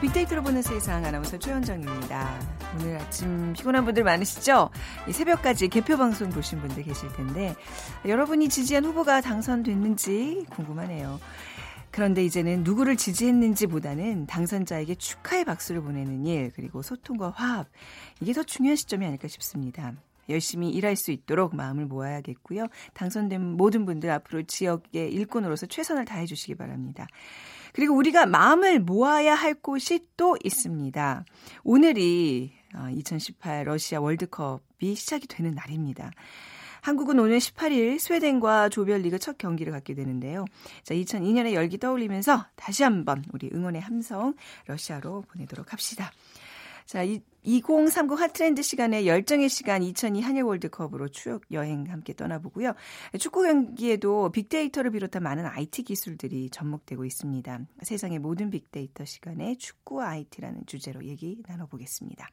빅데이터로 보는 세상 아나운서 최현정입니다. 오늘 아침 피곤한 분들 많으시죠? 새벽까지 개표 방송 보신 분들 계실 텐데 여러분이 지지한 후보가 당선됐는지 궁금하네요. 그런데 이제는 누구를 지지했는지보다는 당선자에게 축하의 박수를 보내는 일 그리고 소통과 화합 이게 더 중요한 시점이 아닐까 싶습니다. 열심히 일할 수 있도록 마음을 모아야겠고요. 당선된 모든 분들 앞으로 지역의 일꾼으로서 최선을 다해 주시기 바랍니다. 그리고 우리가 마음을 모아야 할 곳이 또 있습니다. 오늘이 2018 어, 러시아 월드컵이 시작이 되는 날입니다. 한국은 오늘 18일 스웨덴과 조별리그 첫 경기를 갖게 되는데요. 자, 2002년의 열기 떠올리면서 다시 한번 우리 응원의 함성 러시아로 보내도록 합시다. 자, 2030 핫트렌드 시간에 열정의 시간 2002 한일 월드컵으로 추억 여행 함께 떠나보고요. 축구 경기에도 빅데이터를 비롯한 많은 IT 기술들이 접목되고 있습니다. 세상의 모든 빅데이터 시간에 축구와 IT라는 주제로 얘기 나눠보겠습니다.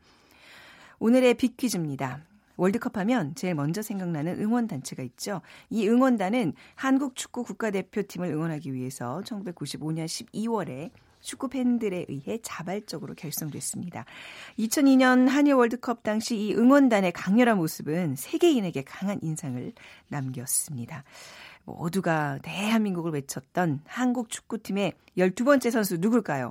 오늘의 빅퀴즈입니다. 월드컵 하면 제일 먼저 생각나는 응원단체가 있죠. 이 응원단은 한국 축구 국가대표팀을 응원하기 위해서 1995년 12월에 축구 팬들에 의해 자발적으로 결성됐습니다. 2002년 한일 월드컵 당시 이 응원단의 강렬한 모습은 세계인에게 강한 인상을 남겼습니다. 모두가 대한민국을 외쳤던 한국 축구팀의 12번째 선수 누굴까요?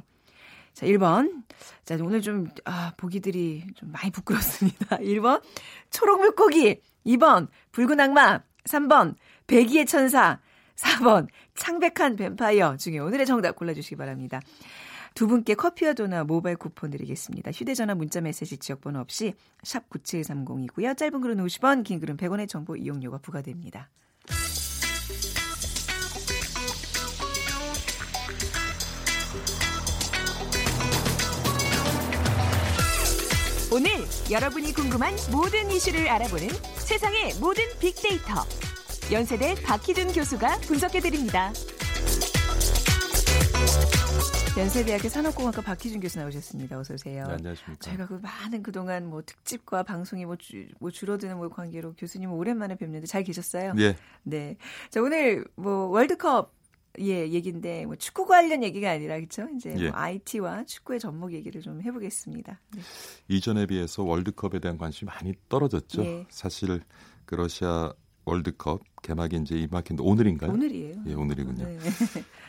자, 1번. 자, 오늘 좀, 아, 보기들이 좀 많이 부끄럽습니다. 1번, 초록 물고기. 2번, 붉은 악마. 3번, 백이의 천사. 4번 창백한 뱀파이어 중에 오늘의 정답 골라주시기 바랍니다. 두 분께 커피와 도나 모바일 쿠폰 드리겠습니다. 휴대전화 문자메시지 지역번호 없이 샵 9730이고요. 짧은 글은 50원, 긴 글은 100원의 정보 이용료가 부과됩니다. 오늘 여러분이 궁금한 모든 이슈를 알아보는 세상의 모든 빅데이터. 연세대 박희준 교수가 분석해드립니다. 연세대학교 산업공학과 박희준 교수 나오셨습니다. 어서 오세요. 네, 안녕하십니까. 저희가 그 많은 그동안 뭐 특집과 방송이 뭐, 주, 뭐 줄어드는 뭐 관계로 교수님 오랜만에 뵙는데 잘 계셨어요? 네. 네. 자 오늘 뭐 월드컵 예, 얘기인데 뭐 축구 관련 얘기가 아니라 그렇죠? 이제 예. 뭐 IT와 축구의 접목 얘기를 좀 해보겠습니다. 네. 이전에 비해서 월드컵에 대한 관심이 많이 떨어졌죠. 예. 사실 그 러시아 월드컵 개막이 이제 임박했는데 오늘인가요? 오늘이에요. 예, 오늘이군요. 네.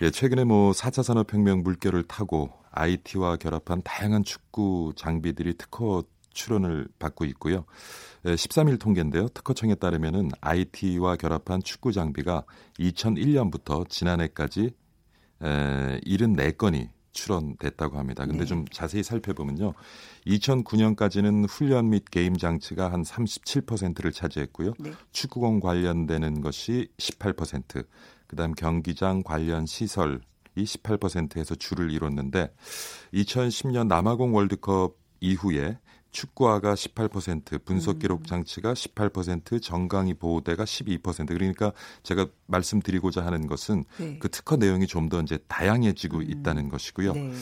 예, 최근에 뭐 4차 산업혁명 물결을 타고 IT와 결합한 다양한 축구 장비들이 특허 출원을 받고 있고요. 예, 13일 통계인데요. 특허청에 따르면은 IT와 결합한 축구 장비가 2001년부터 지난해까지 에, 74건이 출원됐다고 합니다. 근데 네. 좀 자세히 살펴보면요. 2009년까지는 훈련 및 게임 장치가 한 37%를 차지했고요. 네. 축구공 관련되는 것이 18%, 그다음 경기장 관련 시설 이 18%에서 줄을 이뤘는데 2010년 남아공 월드컵 이후에 축구화가 18%, 분석 기록 음. 장치가 18%, 정강이 보호대가 12% 그러니까 제가 말씀드리고자 하는 것은 네. 그 특허 내용이 좀 더 이제 다양해지고 음. 있다는 것이고요. 네.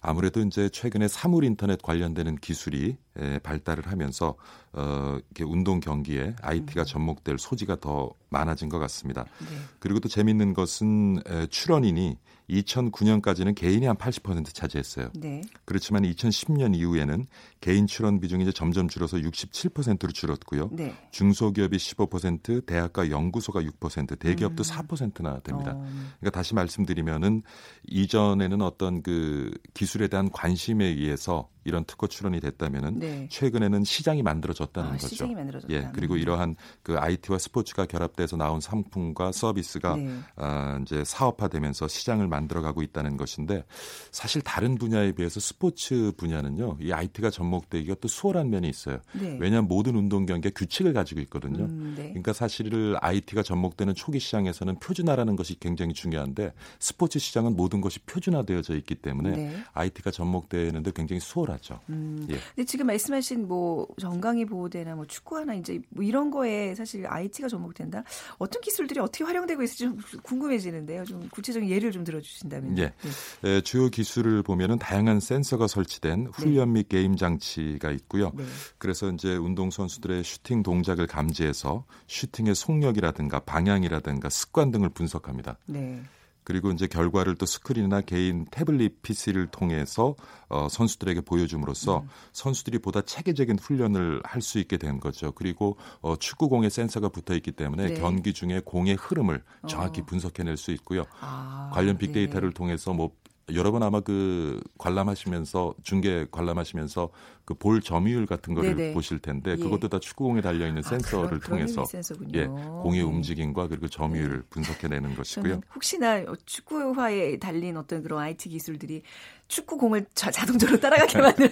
아무래도 이제 최근에 사물 인터넷 관련되는 기술이 에, 발달을 하면서 어, 이렇게 운동 경기에 IT가 음. 접목될 소지가 더 많아진 것 같습니다. 네. 그리고 또 재밌는 것은 에, 출원인이 2009년까지는 개인이 한 80% 차지했어요. 네. 그렇지만 2010년 이후에는 개인 출원 비중이 이제 점점 줄어서 67%로 줄었고요. 네. 중소기업이 15%, 대학과 연구소가 6%, 대기업도 음. 4%나 됩니다. 어. 그러니까 다시 말씀드리면은 이전에는 어떤 그 기술에 대한 관심에 의해서 이런 특허 출원이 됐다면은 네. 최근에는 시장이 만들어졌다는 아, 거죠. 시장이 만들어졌다. 예, 그리고 이러한 그 IT와 스포츠가 결합돼서 나온 상품과 서비스가 네. 아, 이제 사업화되면서 시장을 만들어가고 있다는 것인데 사실 다른 분야에 비해서 스포츠 분야는요, 이 IT가 접목되기가 또 수월한 면이 있어요. 네. 왜냐하면 모든 운동 경기에 규칙을 가지고 있거든요. 음, 네. 그러니까 사실 IT가 접목되는 초기 시장에서는 표준화라는 것이 굉장히 중요한데 스포츠 시장은 모든 것이 표준화되어져 있기 때문에 IT가 접목되는데 굉장히 수월한. 하죠. 음. 예. 근데 지금 말씀하신 뭐 정강이 보호대나 뭐 축구하나 이제 뭐 이런 거에 사실 IT가 접목된다. 어떤 기술들이 어떻게 활용되고 있을지 좀 궁금해지는데요. 좀 구체적인 예를 좀 들어주신다면. 예. 예. 주요 기술을 보면은 다양한 센서가 설치된 훈련 및 게임 장치가 있고요. 네. 그래서 이제 운동 선수들의 슈팅 동작을 감지해서 슈팅의 속력이라든가 방향이라든가 습관 등을 분석합니다. 네. 그리고 이제 결과를 또 스크린이나 개인 태블릿 PC를 통해서 어, 선수들에게 보여줌으로써 음. 선수들이 보다 체계적인 훈련을 할 수 있게 된 거죠. 그리고 어, 축구공에 센서가 붙어 있기 때문에 네. 경기 중에 공의 흐름을 정확히 어. 분석해낼 수 있고요. 아, 관련 빅데이터를 네. 통해서 뭐 여러 번 아마 그 관람하시면서 중계 관람하시면서 그 볼 점유율 같은 거를 네네. 보실 텐데 예. 그것도 다 축구공에 달려 있는 아, 센서를 그런, 통해서 예, 공의 네. 움직임과 그리고 점유율을 네. 분석해내는 것이고요. 혹시나 축구화에 달린 어떤 그런 IT 기술들이 축구공을 자, 동적으로 따라가게 만들어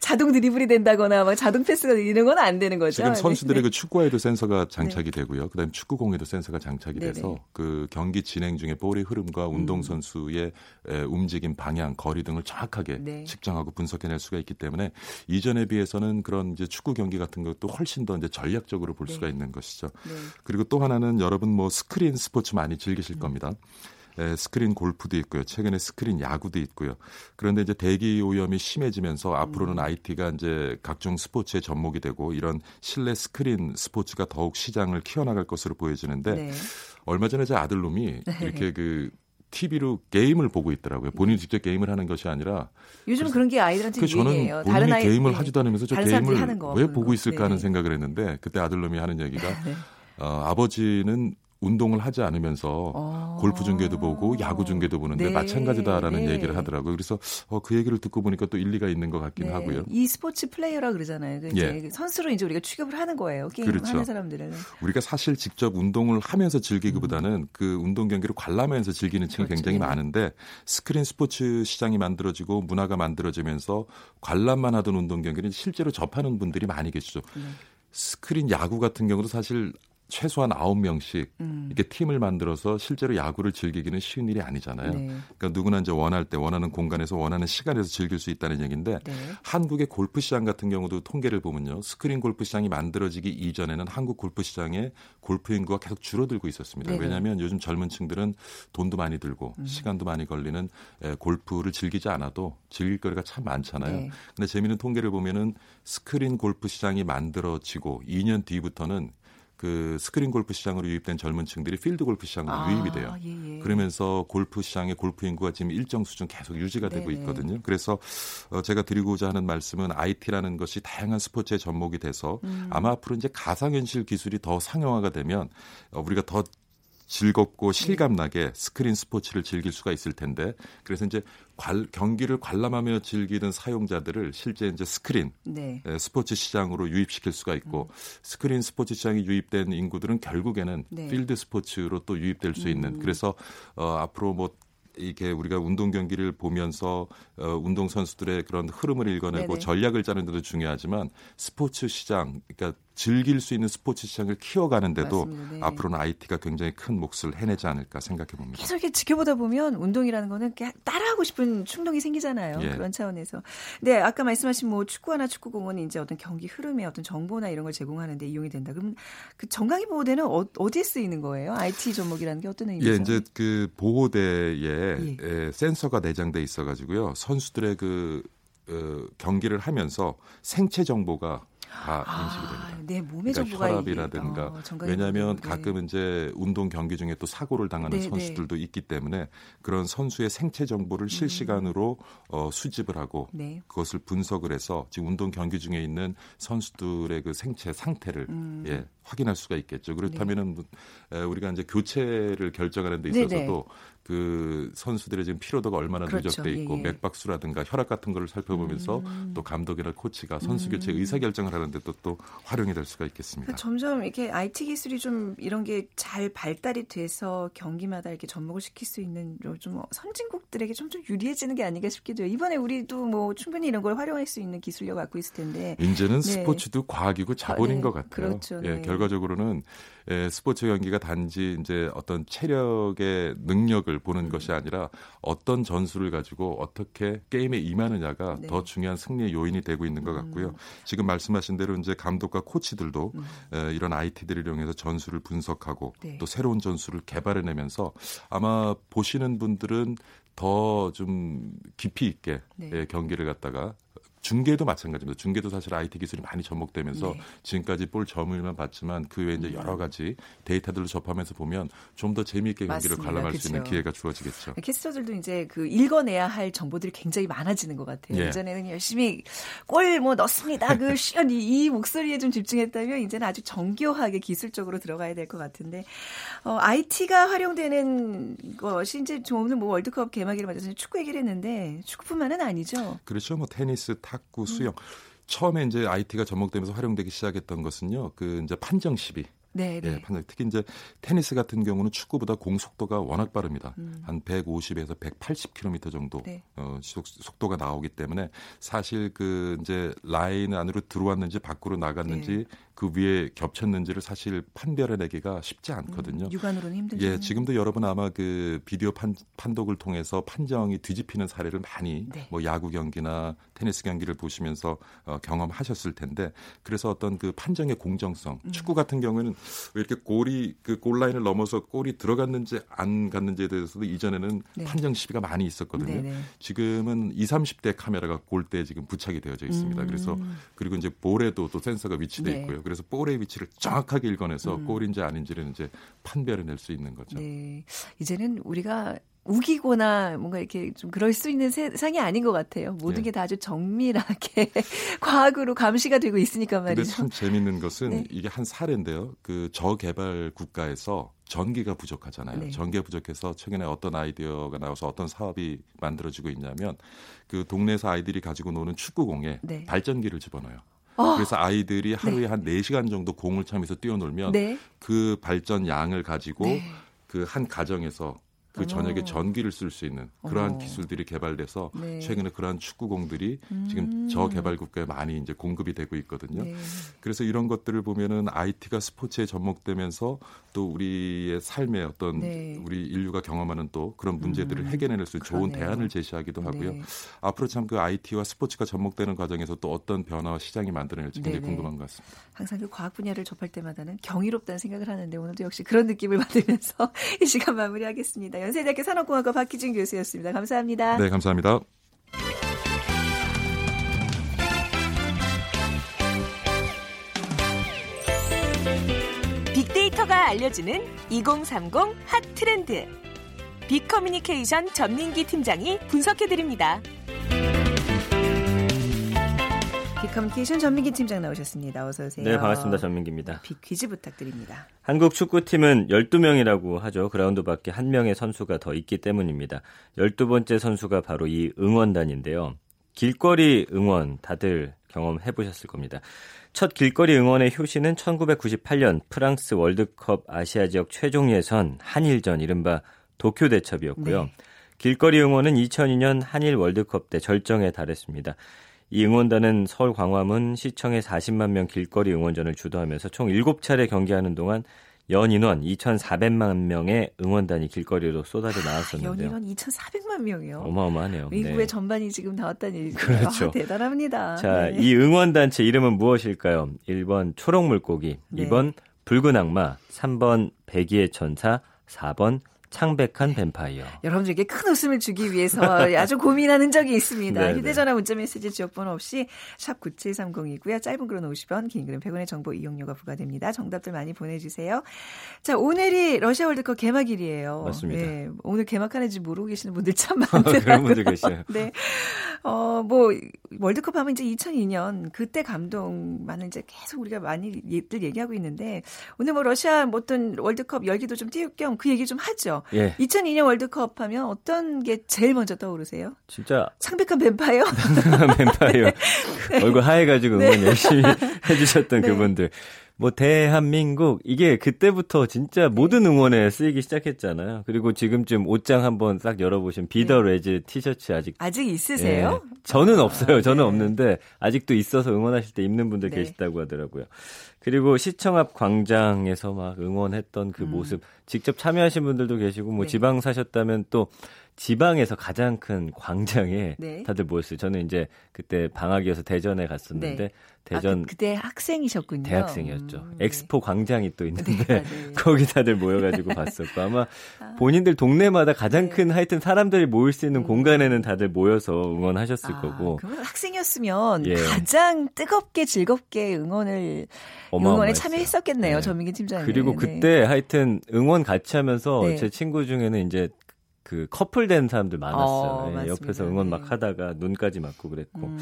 자동 드리블이 된다거나 막 자동 패스가 이런 건 안 되는 거죠. 지금 선수들의 네. 그 축구화에도 센서가 장착이 네. 되고요. 그다음에 축구공에도 센서가 장착이 돼서 네네. 그 경기 진행 중에 볼의 흐름과 운동 음. 선수의 음. 움직임 방향, 거리 등을 정확하게 네. 측정하고 분석해낼 수가 있기 때문에 이전에 비해서는 그런 이제 축구 경기 같은 것도 훨씬 더 이제 전략적으로 볼 네. 수가 있는 것이죠. 네. 그리고 또 하나는 여러분 뭐 스크린 스포츠 많이 즐기실 음. 겁니다. 에, 스크린 골프도 있고요. 최근에 스크린 야구도 있고요. 그런데 이제 대기 오염이 심해지면서 앞으로는 음. IT가 이제 각종 스포츠에 접목이 되고 이런 실내 스크린 스포츠가 더욱 시장을 키워나갈 것으로 보여지는데 네. 얼마 전에 제 아들놈이 네. 이렇게 그 TV로 게임을 보고 있더라고요. 본인이 직접 게임을 하는 것이 아니라 요즘 그런 게 아이들한테 그 저는 유행이에요. 본인이 다른 아이, 게임을 네. 하지도 않으면서 저 게임을 왜 보고 있을까 하는 네. 생각을 했는데 그때 아들놈이 하는 얘기가 네. 어, 아버지는 운동을 하지 않으면서 어. 골프 중계도 보고 야구 중계도 보는데 네. 마찬가지다라는 네. 얘기를 하더라고요. 그래서 어, 그 얘기를 듣고 보니까 또 일리가 있는 것 같긴 네. 하고요. 이 스포츠 플레이어라 그러잖아요. 그 이제 예. 선수로 이제 우리가 취급을 하는 거예요. 게임 그렇죠. 하는 사람들은. 우리가 사실 직접 운동을 하면서 즐기기보다는 음. 그 운동 경기를 관람하면서 즐기는 층이 그렇죠. 굉장히 예. 많은데 스크린 스포츠 시장이 만들어지고 문화가 만들어지면서 관람만 하던 운동 경기는 실제로 접하는 분들이 많이 계시죠. 네. 스크린 야구 같은 경우도 사실 최소한 아홉 명씩 음. 이렇게 팀을 만들어서 실제로 야구를 즐기기는 쉬운 일이 아니잖아요. 네. 그러니까 누구나 이제 원할 때 원하는 공간에서 원하는 시간에서 즐길 수 있다는 얘기인데 네. 한국의 골프 시장 같은 경우도 통계를 보면요. 스크린 골프 시장이 만들어지기 이전에는 한국 골프 시장의 골프 인구가 계속 줄어들고 있었습니다. 네. 왜냐하면 요즘 젊은 층들은 돈도 많이 들고 음. 시간도 많이 걸리는 골프를 즐기지 않아도 즐길 거리가 참 많잖아요. 네. 근데 재미있는 통계를 보면은 스크린 골프 시장이 만들어지고 2년 뒤부터는 그 스크린 골프 시장으로 유입된 젊은 층들이 필드 골프 시장으로 아, 유입이 돼요. 예, 예. 그러면서 골프 시장의 골프 인구가 지금 일정 수준 계속 유지가 되고. 있거든요. 그래서 어, 제가 드리고자 하는 말씀은 IT라는 것이 다양한 스포츠에 접목이 돼서 음. 아마 앞으로 이제 가상현실 기술이 더 상용화가 되면 어, 우리가 더 즐겁고 실감나게 스크린 스포츠를 즐길 수가 있을 텐데 그래서 이제 관, 경기를 관람하며 즐기는 사용자들을 실제 이제 스크린 네. 스포츠 시장으로 유입시킬 수가 있고 음. 스크린 스포츠 시장이 유입된 인구들은 결국에는 네. 필드 스포츠로 또 유입될 수 있는 음. 그래서 어, 앞으로 뭐 이게 우리가 운동 경기를 보면서 어, 운동 선수들의 그런 흐름을 읽어내고 네네. 전략을 짜는 데도 중요하지만 스포츠 시장 그러니까 즐길 수 있는 스포츠 시장을 키워가는데도 네. 앞으로는 IT가 굉장히 큰 몫을 해내지 않을까 생각해 봅니다. 계속 이렇게 지켜보다 보면 운동이라는 거는 따라하고 싶은 충동이 생기잖아요. 예. 그런 차원에서. 근데 아까 말씀하신 뭐 축구화나 축구공은 이제 어떤 경기 흐름의 어떤 정보나 이런 걸 제공하는데 이용이 된다. 그럼 그 정강이 보호대는 어, 디에 쓰이는 거예요? IT 종목이라는 게 어떤 의미죠? 예, 이제 그 보호대에 예. 예, 센서가 내장돼 있어가지고요. 선수들의 그 어, 경기를 하면서 생체 정보가 다 아, 인식이 됩니다. 네, 몸의 그러니까 혈압이라든가 어, 왜냐하면 네. 가끔 이제 운동 경기 중에 또 사고를 당하는 네, 네. 선수들도 네. 있기 때문에 그런 선수의 생체 정보를 실시간으로 음. 어, 수집을 하고 네. 그것을 분석을 해서 지금 운동 경기 중에 있는 선수들의 그 생체 상태를 음. 예, 확인할 수가 있겠죠. 그렇다면은 네. 우리가 이제 교체를 결정하는 데 있어서도 그 선수들의 지금 피로도가 얼마나 그렇죠. 누적돼 있고 예, 예. 맥박수라든가 혈압 같은 거를 살펴보면서 음. 또 감독이나 코치가 선수 교체 음. 의사 결정을 하는데 또, 또 활용이 될 수가 있겠습니다. 그러니까 점점 이렇게 IT 기술이 좀 이런 게 잘 발달이 돼서 경기마다 이렇게 접목을 시킬 수 있는 좀 선진국들에게 좀, 좀 유리해지는 게 아닌가 싶기도 해요. 이번에 우리도 뭐 충분히 이런 걸 활용할 수 있는 기술력 갖고 있을 텐데 이제는 네. 스포츠도 과학이고 자본인 아, 네. 것 같아요. 그렇죠. 예, 네. 결과적으로는 예, 스포츠 경기가 단지 이제 어떤 체력의 능력을 보는 음. 것이 아니라 어떤 전술을 가지고 어떻게 게임에 임하느냐가 네. 더 중요한 승리의 요인이 되고 있는 것 같고요. 음. 지금 말씀하신 대로 이제 감독과 코치들도 음. 예, 이런 IT들을 이용해서 전술을 분석하고 네. 또 새로운 전술을 개발해내면서 아마 보시는 분들은 더 좀 깊이 있게 네. 예, 경기를 갖다가 중계도 마찬가지입니다. 중계도 사실 IT 기술이 많이 접목되면서 네. 지금까지 볼 점을만 봤지만 그 외에 이제 여러 음. 가지 데이터들을 접하면서 보면 좀 더 재미있게 경기를 관람할 그렇죠. 수 있는 기회가 주어지겠죠. 캐스터들도 이제 그 읽어내야 할 정보들이 굉장히 많아지는 것 같아요. 예. 예전에는 열심히 골 뭐 넣습니다. 그 시연 이, 이 목소리에 좀 집중했다면 이제는 아주 정교하게 기술적으로 들어가야 될 것 같은데 어, IT가 활용되는 것이 이제 오늘 뭐 월드컵 개막일을 맞아서 축구 얘기를 했는데 축구뿐만은 아니죠. 그렇죠. 뭐 테니스, 탁구, 수영. 음. 처음에 이제 IT가 접목되면서 활용되기 시작했던 것은요. 그 이제 판정 시비. 네, 네. 예, 판정. 특히 이제 테니스 같은 경우는 축구보다 공 속도가 워낙 빠릅니다. 음. 한 150에서 180km 정도 네. 어, 속도가 나오기 때문에 사실 그 이제 라인 안으로 들어왔는지 밖으로 나갔는지 네. 그 위에 겹쳤는지를 사실 판별해내기가 쉽지 않거든요. 음, 육안으로는 힘들죠. 예, 지금도 여러분 아마 그 비디오 판, 판독을 통해서 판정이 뒤집히는 사례를 많이 네. 뭐 야구 경기나 테니스 경기를 보시면서 어, 경험하셨을 텐데 그래서 어떤 그 판정의 공정성, 음. 축구 같은 경우에는 왜 이렇게 골이 그 골라인을 넘어서 골이 들어갔는지 안 갔는지에 대해서도 이전에는 네. 판정 시비가 많이 있었거든요. 네네. 네. 지금은 20, 30대 카메라가 골대에 지금 부착이 되어져 있습니다. 음. 그래서 그리고 이제 볼에도 또 센서가 위치돼 네. 있고요. 그래서 볼의 위치를 정확하게 읽어내서 음. 골인지 아닌지를 이제 판별해낼 수 있는 거죠. 네. 이제는 우리가 우기거나 뭔가 이렇게 좀 그럴 수 있는 세상이 아닌 것 같아요. 모든 네. 게다 아주 정밀하게 과학으로 감시가 되고 있으니까 말이죠. 근데 참 재밌는 것은 네. 이게 한 사례인데요. 그 저개발 국가에서 전기가 부족하잖아요. 네. 전기가 부족해서 최근에 어떤 아이디어가 나와서 어떤 사업이 만들어지고 있냐면 그 동네에서 아이들이 가지고 노는 축구공에 네. 발전기를 집어넣어요. 어. 그래서 아이들이 하루에 네. 한 4시간 정도 공을 차면서 뛰어놀면 네. 그 발전 양을 가지고 네. 그한 가정에서 그 저녁에 전기를 쓸 수 있는 그러한 어. 기술들이 개발돼서 네. 최근에 그러한 축구공들이 음. 지금 저개발 국가에 많이 이제 공급이 되고 있거든요. 네. 그래서 이런 것들을 보면은 IT가 스포츠에 접목되면서 또 우리의 삶의 어떤 네. 우리 인류가 경험하는 또 그런 문제들을 음. 해결해낼 수 있는 좋은 대안을 제시하기도 하고요. 네. 앞으로 참 그 IT와 스포츠가 접목되는 과정에서 또 어떤 변화와 시장이 만들어낼지 굉장히. 궁금한 것 같습니다. 항상 그 과학 분야를 접할 때마다는 경이롭다는 생각을 하는데 오늘도 역시 그런 느낌을 받으면서 이 시간 마무리하겠습니다. 연세대학교 산업공학과 박희준 교수였습니다. 감사합니다. 네, 감사합니다. 빅데이터가 알려주는 2030 핫 트렌드. 빅커뮤니케이션 전민기 팀장이 분석해드립니다. 빅커뮤니케이션 전민기 팀장 나오셨습니다. 어서 오세요. 네, 반갑습니다. 전민기입니다. 빅 퀴즈 부탁드립니다. 한국 축구팀은 12명이라고 하죠. 그라운드 밖에 한 명의 선수가 더 있기 때문입니다. 12번째 선수가 바로 이 응원단인데요. 길거리 응원 다들 경험해 보셨을 겁니다. 첫 길거리 응원의 효시는 1998년 프랑스 월드컵 아시아 지역 최종 예선 한일전 이른바 도쿄 대첩이었고요. 네. 길거리 응원은 2002년 한일 월드컵 때 절정에 달했습니다. 이 응원단은 서울 광화문 시청의 40만 명 길거리 응원전을 주도하면서 총 7차례 경기하는 동안 연 인원 2,400만 명의 응원단이 길거리로 쏟아져 나왔었는데요. 연 인원 2,400만 명이요. 어마어마하네요. 미국의 네. 전반이 지금 나왔다는 얘기죠. 그렇죠. 아, 대단합니다. 자, 네. 이 응원단체 이름은 무엇일까요? 1번 초록물고기, 네. 2번 붉은 악마, 3번 백의의 천사, 4번 창백한 뱀파이어. 여러분들에게 큰 웃음을 주기 위해서 아주 고민하는 적이 있습니다. 네, 네. 휴대전화 문자메시지 지역번호 없이 샵 9730이고요. 짧은 글은 50원, 긴 글은 100원의 정보 이용료가 부과됩니다. 정답들 많이 보내주세요. 자, 오늘이 러시아 월드컵 개막일이에요. 맞습니다. 네, 오늘 개막하는지 모르고 계시는 분들 참 많더라고요. 그런 분들 계시요 네. 어, 뭐 월드컵 하면 이제 2002년 그때 감동만은 이제 계속 우리가 많이들 얘기하고 있는데 오늘 뭐 러시아 어떤 월드컵 열기도 좀 띄울 겸 그 얘기 좀 하죠. 예. 2002년 월드컵 하면 어떤 게 제일 먼저 떠오르세요? 진짜 창백한 뱀파이어? 뱀파이어. 네. 얼굴 하얘가지고 응원 네. 열심히 해주셨던 네. 그분들. 뭐 대한민국 이게 그때부터 진짜 모든 응원에 쓰이기 시작했잖아요. 그리고 지금쯤 옷장 한번 싹 열어보시면 Be the 네. Reds 티셔츠 아직 아직 있으세요? 예, 저는 없어요. 저는 네. 없는데 아직도 있어서 응원하실 때 입는 분들 네. 계시다고 하더라고요. 그리고 시청 앞 광장에서 막 응원했던 그 음. 모습 직접 참여하신 분들도 계시고 뭐 네. 지방 사셨다면 또 지방에서 가장 큰 광장에 네. 다들 모였어요. 저는 이제 그때 방학이어서 대전에 갔었는데 네. 대전 아, 그, 때 학생이셨군요. 대학생이었죠. 음, 네. 엑스포 광장이 또 있는데 네, 거기 다들 모여가지고 봤었고 아마 아. 본인들 동네마다 가장 네. 큰 하여튼 사람들이 모일 수 있는 음. 공간에는 다들 모여서 응원하셨을 아, 거고. 그러면 학생이었으면 예. 가장 뜨겁게 즐겁게 응원을 응원에 참여했었겠네요. 네. 전민기 팀장님. 그리고 그때 하여튼 응원 같이 하면서 제 친구 중에는 이제 그 커플된 사람들 많았어요. 어, 예, 옆에서 응원 막 네. 하다가 눈까지 맞고 그랬고 음.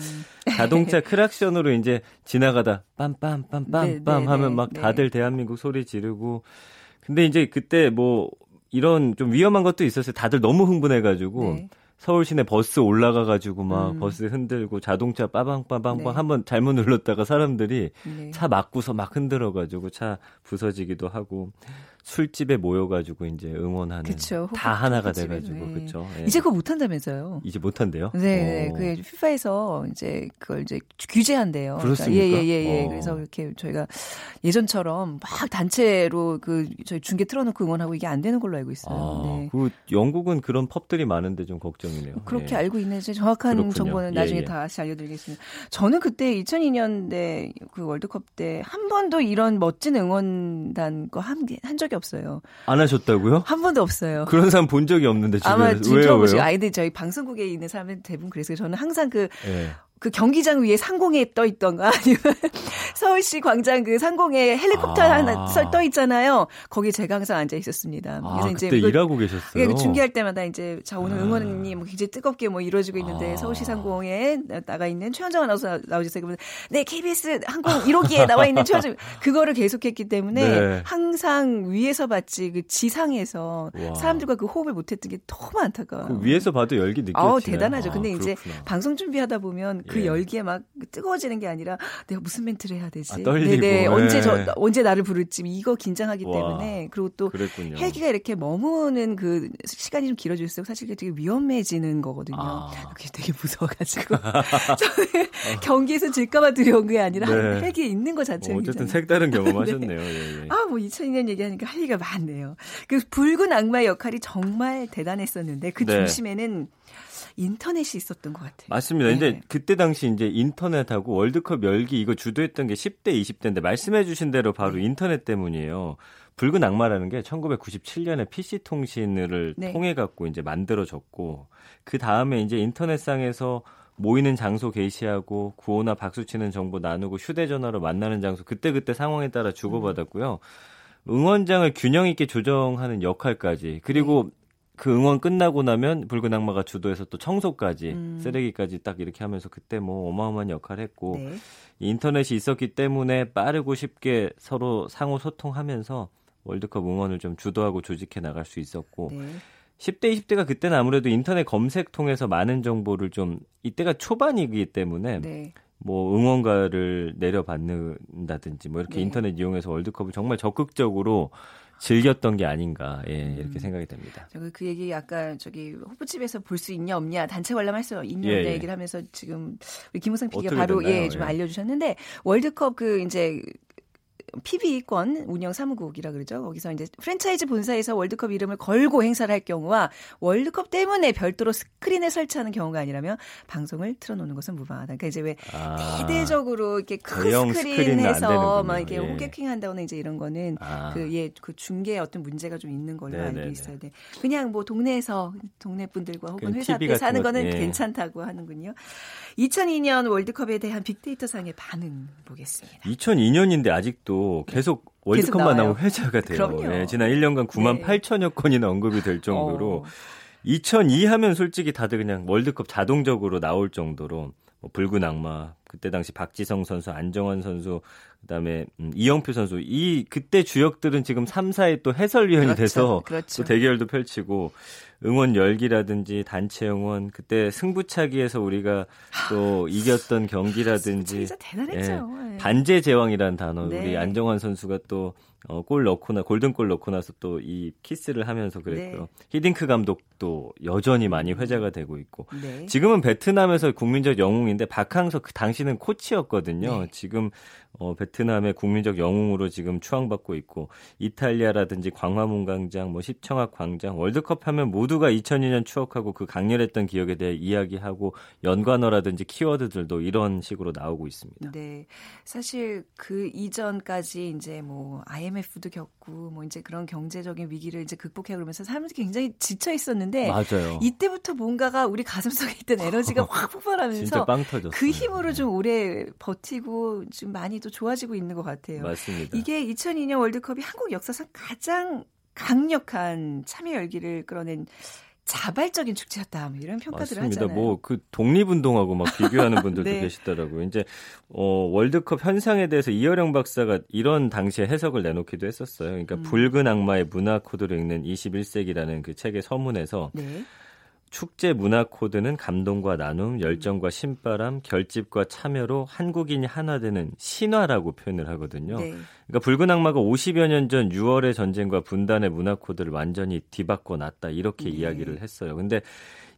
자동차 크락션으로 이제 지나가다 빰빰빰빰빰 네, 네, 하면 네, 막 네. 다들 대한민국 소리 지르고 근데 이제 그때 뭐 이런 좀 위험한 것도 있었어요. 다들 너무 흥분해가지고 서울 시내 버스 올라가 가지고 막 음. 버스 흔들고 자동차 빠방빠방빵 네. 한번 잘못 눌렀다가 사람들이 네. 차 막고서 막 흔들어 가지고 차 부서지기도 하고 술집에 모여가지고 이제 응원하는 그쵸, 다 하나가 돼가지고 네. 그렇죠. 예. 이제 그거 못한다면서요? 이제 못한대요? 네, 네. 그 피파에서 이제 그걸 이제 규제한대요. 그러니까 그렇습니까? 예예예. 예, 예, 예. 그래서 이렇게 저희가 예전처럼 막 단체로 그 저희 중계 틀어놓고 응원하고 이게 안 되는 걸로 알고 있어요. 아, 네. 그 영국은 그런 펍들이 많은데 좀 걱정이네요. 그렇게 예. 알고 있는지 정확한 그렇군요. 정보는 나중에 예, 다시 알려드리겠습니다. 저는 그때 2002년대 그 월드컵 때 한 번도 이런 멋진 응원단 거한한 적이 적이 없어요. 안 하셨다고요? 한 번도 없어요. 그런 사람 본 적이 없는데 주변에서. 아마 왜요? 왜요? 아이들 저희 방송국에 있는 사람들 대부분 그래서 저는 항상 그 네. 그 경기장 위에 상공에 떠 있던가 아니면 서울시 광장 그 상공에 헬리콥터 아. 하나 떠 있잖아요. 거기 제가 항상 앉아 있었습니다. 아, 그래서 이제 그때 일하고 계셨어요. 그 중계할 때마다 이제 자 오늘 아. 응원이 뭐 굉장히 뜨겁게 뭐 이루어지고 있는데 아. 서울시 상공에 나가 있는 최현정 아나운서 나오셨어요. 그러면 네 KBS 항공 1호기에 나와 있는 최현정 그거를 계속했기 때문에 네. 항상 위에서 봤지 그 지상에서 와. 사람들과 그 호흡을 못했던 게 너무 안타까워요. 그 위에서 봐도 열기 느껴지네요. 어, 대단하죠. 근데 아, 이제 방송 준비하다 보면 그 예. 열기에 막 뜨거워지는 게 아니라 내가 무슨 멘트를 해야 되지? 아, 떨리고. 네네. 언제 저 네. 언제 나를 부를지 이거 긴장하기 와, 때문에 그리고 또 그랬군요. 헬기가 이렇게 머무는 그 시간이 좀 길어질수록 사실 되게 위험해지는 거거든요. 아. 그게 되게 무서워가지고 저는 어. 경기에서 질까봐 두려운 게 아니라 네. 헬기에 있는 것 자체가 어, 쨌든 색다른 경험하셨네요. 네. 예, 예. 아뭐 2002년 얘기하니까 할 얘기가 많네요. 그 붉은 악마의 역할이 정말 대단했었는데 그 네. 중심에는 인터넷이 있었던 것 같아요. 맞습니다. 네. 이제 그때 당시 이제 인터넷하고 월드컵 열기 이거 주도했던 게 10대, 20대인데 말씀해 주신 대로 바로 네. 인터넷 때문이에요. 붉은 악마라는 게 1997년에 PC 통신을 네. 통해 갖고 이제 만들어졌고 그 다음에 이제 인터넷상에서 모이는 장소 게시하고 구호나 박수 치는 정보 나누고 휴대전화로 만나는 장소 그때그때 상황에 따라 주고받았고요. 응원장을 균형 있게 조정하는 역할까지 그리고 네. 그 응원 끝나고 나면 붉은 악마가 주도해서 또 청소까지 음. 쓰레기까지 딱 이렇게 하면서 그때 뭐 어마어마한 역할을 했고 네. 인터넷이 있었기 때문에 빠르고 쉽게 서로 상호 소통하면서 월드컵 응원을 좀 주도하고 조직해 나갈 수 있었고 네. 10대 20대가 그때는 아무래도 인터넷 검색 통해서 많은 정보를 좀 이때가 초반이기 때문에 네. 뭐 응원가를 내려받는다든지 뭐 이렇게 네. 인터넷 이용해서 월드컵을 정말 적극적으로 즐겼던 게 아닌가 예, 이렇게 음. 생각이 됩니다. 저그 얘기 아까 저기 호프집에서 볼 수 있냐 없냐 단체 관람할 수 있냐 예, 예. 얘기를 하면서 지금 우리 김우성 PD가 바로 예, 좀 예. 알려주셨는데 월드컵 그 이제 PB권 운영 사무국이라 그러죠. 거기서 이제 프랜차이즈 본사에서 월드컵 이름을 걸고 행사를 할 경우와 월드컵 때문에 별도로 스크린에 설치하는 경우가 아니라면 방송을 틀어놓는 것은 무방하다. 그러니까 이제 왜 아, 대대적으로 이렇게 큰 스크린에서 막 이렇게 예. 호객행 한다거나 이제 이런 거는 아. 그, 예, 그 중계에 어떤 문제가 좀 있는 걸로 네네네. 알고 있어야 돼. 그냥 뭐 동네에서 동네 분들과 혹은 회사 앞에 사는 거는 예. 괜찮다고 하는군요. 2002년 월드컵에 대한 빅데이터 상의 반응 보겠습니다. 2002년인데 아직도 계속 월드컵만 나오면 회자가 돼요. 네, 지난 1년간 9만 네. 8천여 건이나 언급이 될 정도로 어. 2002 하면 솔직히 다들 그냥 월드컵 자동적으로 나올 정도로 뭐 붉은 악마 그때 당시 박지성 선수, 안정환 선수, 그다음에 음, 이영표 선수 이 그때 주역들은 지금 3, 4에 또 해설위원이 그렇죠, 돼서 그렇죠. 또 대결도 펼치고 응원 열기라든지 단체 응원 그때 승부차기에서 우리가 또 이겼던 경기라든지 진짜 대단했죠. 예, 반제 제왕이라는 단어 네. 우리 안정환 선수가 또 어, 골 넣고 나 골든골 넣고 나서 또 이 키스를 하면서 그랬고요. 네. 히딩크 감독도 여전히 많이 회자가 되고 있고 네. 지금은 베트남에서 국민적 영웅인데 박항서 그 당시는 코치였거든요. 네. 지금 어, 베트남의 국민적 영웅으로 지금 추앙받고 있고 이탈리아라든지 광화문 광장, 뭐 십청학 광장 월드컵 하면 모두가 2002년 추억하고 그 강렬했던 기억에 대해 이야기하고 연관어라든지 키워드들도 이런 식으로 나오고 있습니다. 네, 사실 그 이전까지 이제 뭐 IMF도 겪고 뭐 이제 그런 경제적인 위기를 이제 극복해 그러면서 사람들이 굉장히 지쳐 있었는데 맞아요. 이때부터 뭔가가 우리 가슴속에 있던 에너지가 확 폭발하면서 그 힘으로 좀 오래 버티고 좀 많이 또 좋아지고 있는 것 같아요. 맞습니다. 이게 2002년 월드컵이 한국 역사상 가장 강력한 참여 열기를 끌어낸 자발적인 축제였다. 뭐 이런 평가들을 맞습니다. 하잖아요. 뭐그 독립운동하고 막 비교하는 분들도 네. 계시더라고요. 이제 어, 월드컵 현상에 대해서 이어령 박사가 이런 당시에 해석을 내놓기도 했었어요. 그러니까 음. 붉은 악마의 문화 코드를 읽는 21세기라는 그 책의 서문에서 네. 축제 문화 코드는 감동과 나눔, 열정과 신바람, 결집과 참여로 한국인이 하나 되는 신화라고 표현을 하거든요. 네. 그러니까 붉은 악마가 50여 년 전 6월의 전쟁과 분단의 문화 코드를 완전히 뒤바꿔 놨다 이렇게 네. 이야기를 했어요. 근데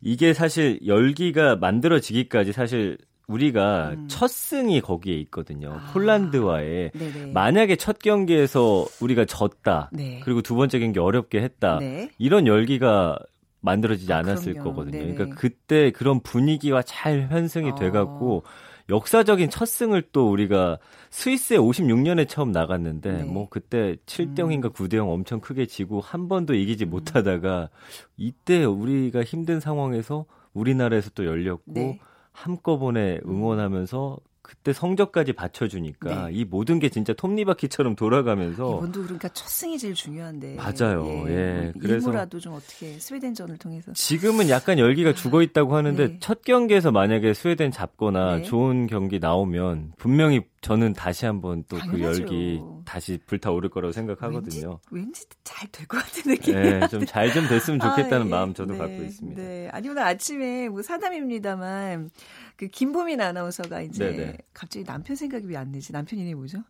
이게 사실 열기가 만들어지기까지 사실 우리가 음. 첫 승이 거기에 있거든요. 아. 폴란드와의 네네. 만약에 첫 경기에서 우리가 졌다. 네. 그리고 두 번째 경기 어렵게 했다. 네. 이런 열기가 만들어지지 아, 않았을 그럼요. 거거든요. 네네. 그러니까 그때 그런 분위기와 잘 현승이 어. 돼갖고 역사적인 첫 승을 또 우리가 스위스에 56년에 처음 나갔는데 네. 뭐 그때 7대 0인가 9대 0 엄청 크게 지고 한 번도 이기지 음. 못하다가 이때 우리가 힘든 상황에서 우리나라에서 또 열렸고 네. 한꺼번에 응원하면서 그때 성적까지 받쳐주니까 네. 이 모든 게 진짜 톱니바퀴처럼 돌아가면서 이번도 그러니까 첫 승이 제일 중요한데. 맞아요. 예, 뭐 그래서- 일부라도 좀 어떻게 스웨덴전을 통해서. 지금은 약간 열기가 죽어 있다고 하는데 네. 첫 경기에서 만약에 스웨덴 잡거나 네. 좋은 경기 나오면 분명히 저는 다시 한번 또 그. 열기 다시 불타오를 거라고 생각하거든요. 왠지 잘될 것 같은 느낌이. 네, 좀 잘 좀 됐으면 좋겠다는 아, 예. 마음 저도 네, 갖고 있습니다. 네. 아니 오늘 아침에 뭐 사담입니다만 그 김보민 아나운서가 이제 네네. 갑자기 남편 생각이 왜 안 나지? 남편 이름이 뭐죠?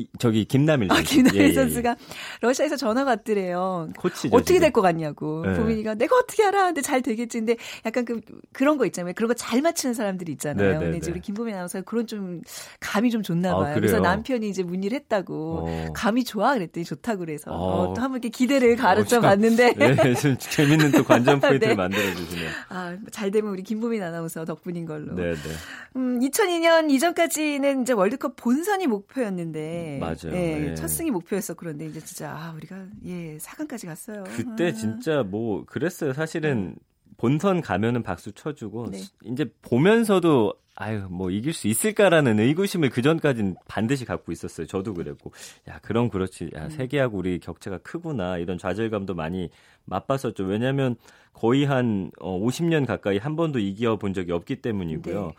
이- 저기 김남일 아, 선수. 김남일 예, 예, 예. 선수가 러시아에서 전화가 왔더래요. 코치죠. 어떻게. 될 것 같냐고. 네. 보민이가 내가 어떻게 알아? 근데 잘 되겠지. 근데 약간 그 그런 거 있잖아요. 그런 거 잘 맞추는 사람들이 있잖아요. 네, 네, 근데 이제 네. 우리 김보민 아나운서가 그런 좀 감이 좀 좋나 아, 봐요. 그래서 그래요? 남편이 이제 문의를 했다고. 어. 감이 좋아 그랬더니 좋다고 그래서 어. 어, 또 한번 이렇게 기대를 가르쳐 참. 봤는데 네, 좀 재밌는 또 관전 포인트를 네. 만들어 주시네요. 아, 잘 되면 우리 김보민 아나운서 덕분인 걸로. 네, 네. 음, 2002년 이전까지는 이제 월드컵 본선이 목표였는데, 맞아요. 예, 예. 첫 승이 목표였어. 그런데 이제 진짜 아, 우리가 예 4강까지 갔어요. 그때 아. 진짜 뭐 그랬어요. 사실은 본선 가면은 박수 쳐주고 네. 이제 보면서도 아유 뭐 이길 수 있을까라는 의구심을 그 전까지는 반드시 갖고 있었어요. 저도 그랬고 야 그럼 그렇지. 음. 야 세계하고 우리 격차가 크구나 이런 좌절감도 많이 맛봤었죠. 왜냐하면 거의 한 어, 50년 가까이 한 번도 이겨 본 적이 없기 때문이고요. 네.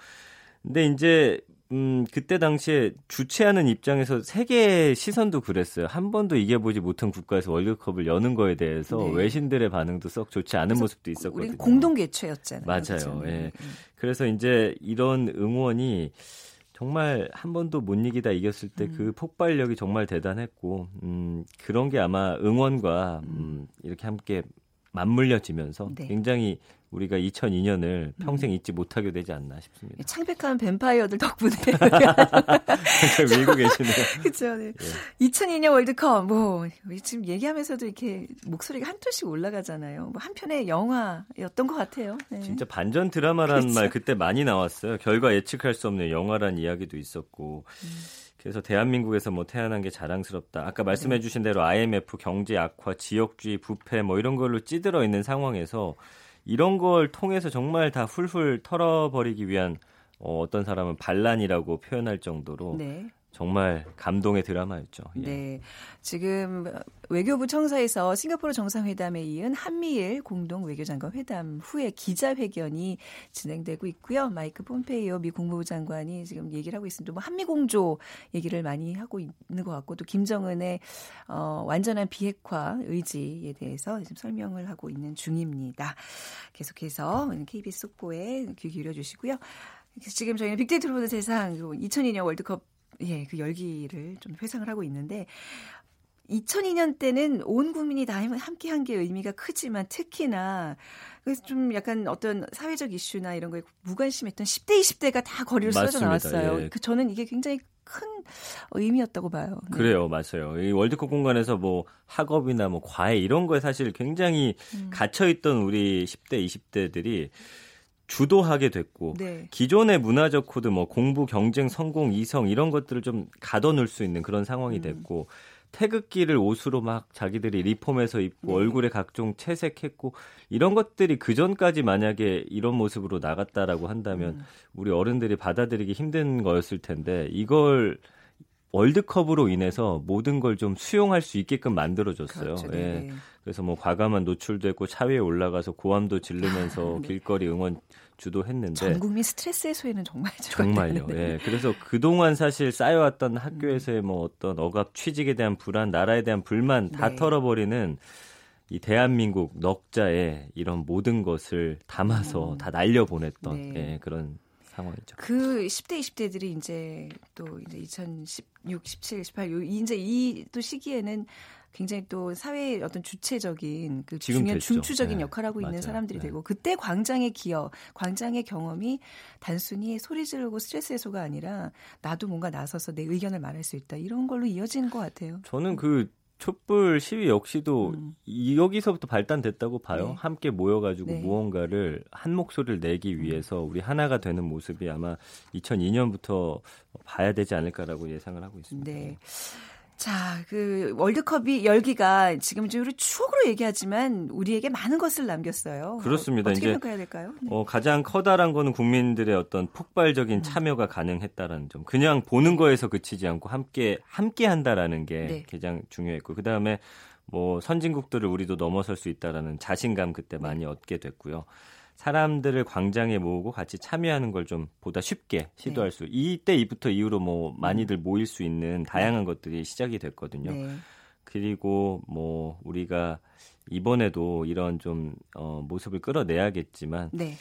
근데 이제 음, 그때 당시에 주최하는 입장에서 세계의 시선도 그랬어요. 한 번도 이겨보지 못한 국가에서 월드컵을 여는 거에 대해서 네. 외신들의 반응도 썩 좋지 않은 모습도 있었거든요. 우리 공동 개최였잖아요. 맞아요. 그렇죠? 예. 음. 그래서 이제 이런 응원이 정말 한 번도 못 이기다 이겼을 때그 음. 폭발력이 정말 대단했고, 음, 그런 게 아마 응원과, 음, 이렇게 함께 맞물려지면서 네. 음. 굉장히 우리가 2002년을 평생 잊지 못하게 되지 않나 싶습니다. 창백한 뱀파이어들 덕분에 밀고 계시네요. 그렇죠. 네. 예. 2002년 월드컵 뭐 지금 얘기하면서도 이렇게 목소리가 한 톤씩 올라가잖아요. 뭐 한편의 영화였던 것 같아요. 네. 진짜 반전 드라마라는 그렇죠. 말 그때 많이 나왔어요. 결과 예측할 수 없는 영화란 이야기도 있었고. 그래서 대한민국에서 뭐 태어난 게 자랑스럽다. 아까 말씀해 주신 대로 IMF 경제 악화, 지역주의, 부패 뭐 이런 걸로 찌들어 있는 상황에서 이런 걸 통해서 정말 다 훌훌 털어버리기 위한 어, 어떤 사람은 반란이라고 표현할 정도로 네. 정말 감동의 드라마였죠. 예. 네. 지금 외교부 청사에서 싱가포르 정상회담에 이은 한미일 공동 외교장관 회담 후에 기자회견이 진행되고 있고요. 마이크 폼페이오 미 국무부 장관이 지금 얘기를 하고 있습니다. 뭐 한미 공조 얘기를 많이 하고 있는 것 같고 또 김정은의 어, 완전한 비핵화 의지에 대해서 지금 설명을 하고 있는 중입니다. 계속해서 KBS 속보에 귀 기울여 주시고요. 지금 저희는 빅데이터로 보는 세상 2002년 월드컵 예, 그 열기를 좀 회상을 하고 있는데 2002년 때는 온 국민이 다 함께 한 게 의미가 크지만 특히나 그래서 좀 약간 어떤 사회적 이슈나 이런 거에 무관심했던 10대, 20대가 다 거리로 쏟아져. 나왔어요. 예. 그 저는 이게 굉장히 큰 의미였다고 봐요. 네. 그래요, 맞아요. 이 월드컵 공간에서 뭐 학업이나 뭐 과외 이런 거에 사실 굉장히 음. 갇혀 있던 우리 10대, 20대들이 주도하게 됐고 네. 기존의 문화적 코드 뭐 공부, 경쟁, 성공, 이성 이런 것들을 좀 가둬놓을 수 있는 그런 상황이 음. 됐고 음. 태극기를 옷으로 막 자기들이 리폼해서 입고 네. 얼굴에 각종 채색했고 이런 것들이 그 전까지 만약에 이런 모습으로 나갔다라고 한다면 음. 우리 어른들이 받아들이기 힘든 거였을 텐데 이걸 월드컵으로 인해서 모든 걸 좀 수용할 수 있게끔 만들어줬어요. 그렇죠, 네. 예. 그래서 뭐 과감한 노출되고 차 위에 올라가서 고함도 지르면서 아, 네. 길거리 응원 주도했는데 전 국민 스트레스 해소에는 정말 정말요. 예. 그래서 그동안 사실 쌓여왔던 학교에서의 뭐 어떤 억압, 취직에 대한 불안, 나라에 대한 불만 다 네. 털어버리는 이 대한민국 넉자에 이런 모든 것을 담아서 음. 다 날려보냈던 네. 예, 그런 상황이죠. 그 10대, 20대들이 이제 또 이제 2016, 17, 18, 요 이제 이 또 시기에는 굉장히 또 사회의 어떤 주체적인 그 중요한 됐죠. 중추적인 네. 역할을 하고 맞아요. 있는 사람들이 네. 되고 그때 광장의 기여, 광장의 경험이 단순히 소리 지르고 스트레스 해소가 아니라 나도 뭔가 나서서 내 의견을 말할 수 있다 이런 걸로 이어지는 것 같아요. 저는 그 촛불 시위 역시도 음. 여기서부터 발단됐다고 봐요. 네. 함께 모여가지고 네. 무언가를 한 목소리를 내기 위해서 우리 하나가 되는 모습이 아마 2002년부터 봐야 되지 않을까라고 예상을 하고 있습니다. 네. 자, 그 월드컵이 열기가 지금 좀 우리 추억으로 얘기하지만 우리에게 많은 것을 남겼어요. 그렇습니다. 어 떻게 이제 평가해야 될까요? 네. 어, 가장 커다란 거는 국민들의 어떤 폭발적인 음. 참여가 가능했다라는 점. 그냥 보는 거에서 그치지 않고 함께 함께 한다라는 게 네. 가장 중요했고 그다음에 뭐 선진국들을 우리도 넘어설 수 있다라는 자신감 그때 많이 얻게 됐고요. 사람들을 광장에 모으고 같이 참여하는 걸 좀 보다 쉽게 시도할 네. 수. 이때 이부터 이후로 뭐 많이들 음. 모일 수 있는 다양한 것들이 시작이 됐거든요. 네. 그리고 뭐 우리가 이번에도 이런 좀 어, 모습을 끌어내야겠지만 네.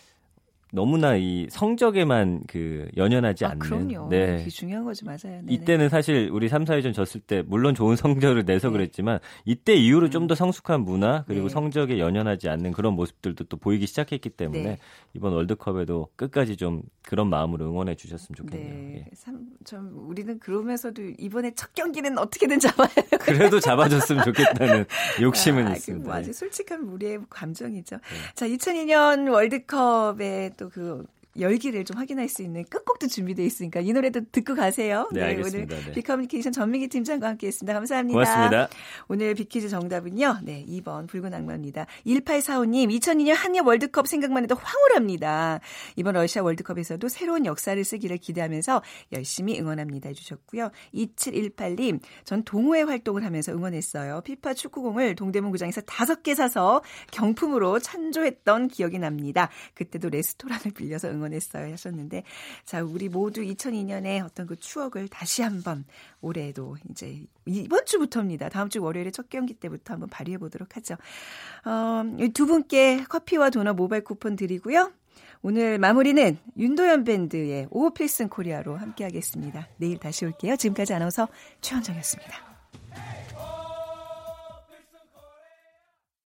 너무나 이 성적에만 그 연연하지 아, 않는. 그럼요. 네. 그게 중요한 거죠, 맞아요. 네네. 이때는 사실 우리 3, 4위전 졌을 때 물론 좋은 성적을 내서 네. 그랬지만 이때 이후로 음. 좀더 성숙한 문화 그리고 네. 성적에 연연하지 않는 그런 모습들도 또 보이기 시작했기 때문에 네. 이번 월드컵에도 끝까지 좀 그런 마음으로 응원해 주셨으면 좋겠네요. 네. 예. 참, 좀 우리는 그러면서도 이번에 첫 경기는 어떻게든 잡아야 그래도 잡아줬으면 좋겠다는 욕심은 아, 있습니다. 뭐 아주 솔직한 우리의 감정이죠. 네. 자, 2002년 월드컵에 또 그 열기를 좀 확인할 수 있는 끝곡도 준비되어 있으니까 이 노래도 듣고 가세요. 네, 네 알겠습니다. 오늘 네. 비커뮤니케이션 전민기 팀장과 함께했습니다. 감사합니다. 고맙습니다. 오늘 비키즈 정답은요. 네, 2번 붉은 악마입니다. 1845님 2002년 한일 월드컵 생각만 해도 황홀합니다. 이번 러시아 월드컵에서도 새로운 역사를 쓰기를 기대하면서 열심히 응원합니다 해주셨고요. 2718님 전 동호회 활동을 하면서 응원했어요. 피파 축구공을 동대문 구장에서 다섯 개 사서 경품으로 찬조했던 기억이 납니다. 그때도 레스토랑을 빌려서 응원 응원했어요 하셨는데 자 우리 모두 2002년에 어떤 그 추억을 다시 한번 올해도 이제 이번 주부터입니다. 다음 주 월요일에 첫 경기 때부터 한번 발휘해 보도록 하죠. 어, 두 분께 커피와 도넛 모바일 쿠폰 드리고요. 오늘 마무리는 윤도현 밴드의 오필슨 코리아로 함께하겠습니다. 내일 다시 올게요. 지금까지 아나운서 최원정이었습니다.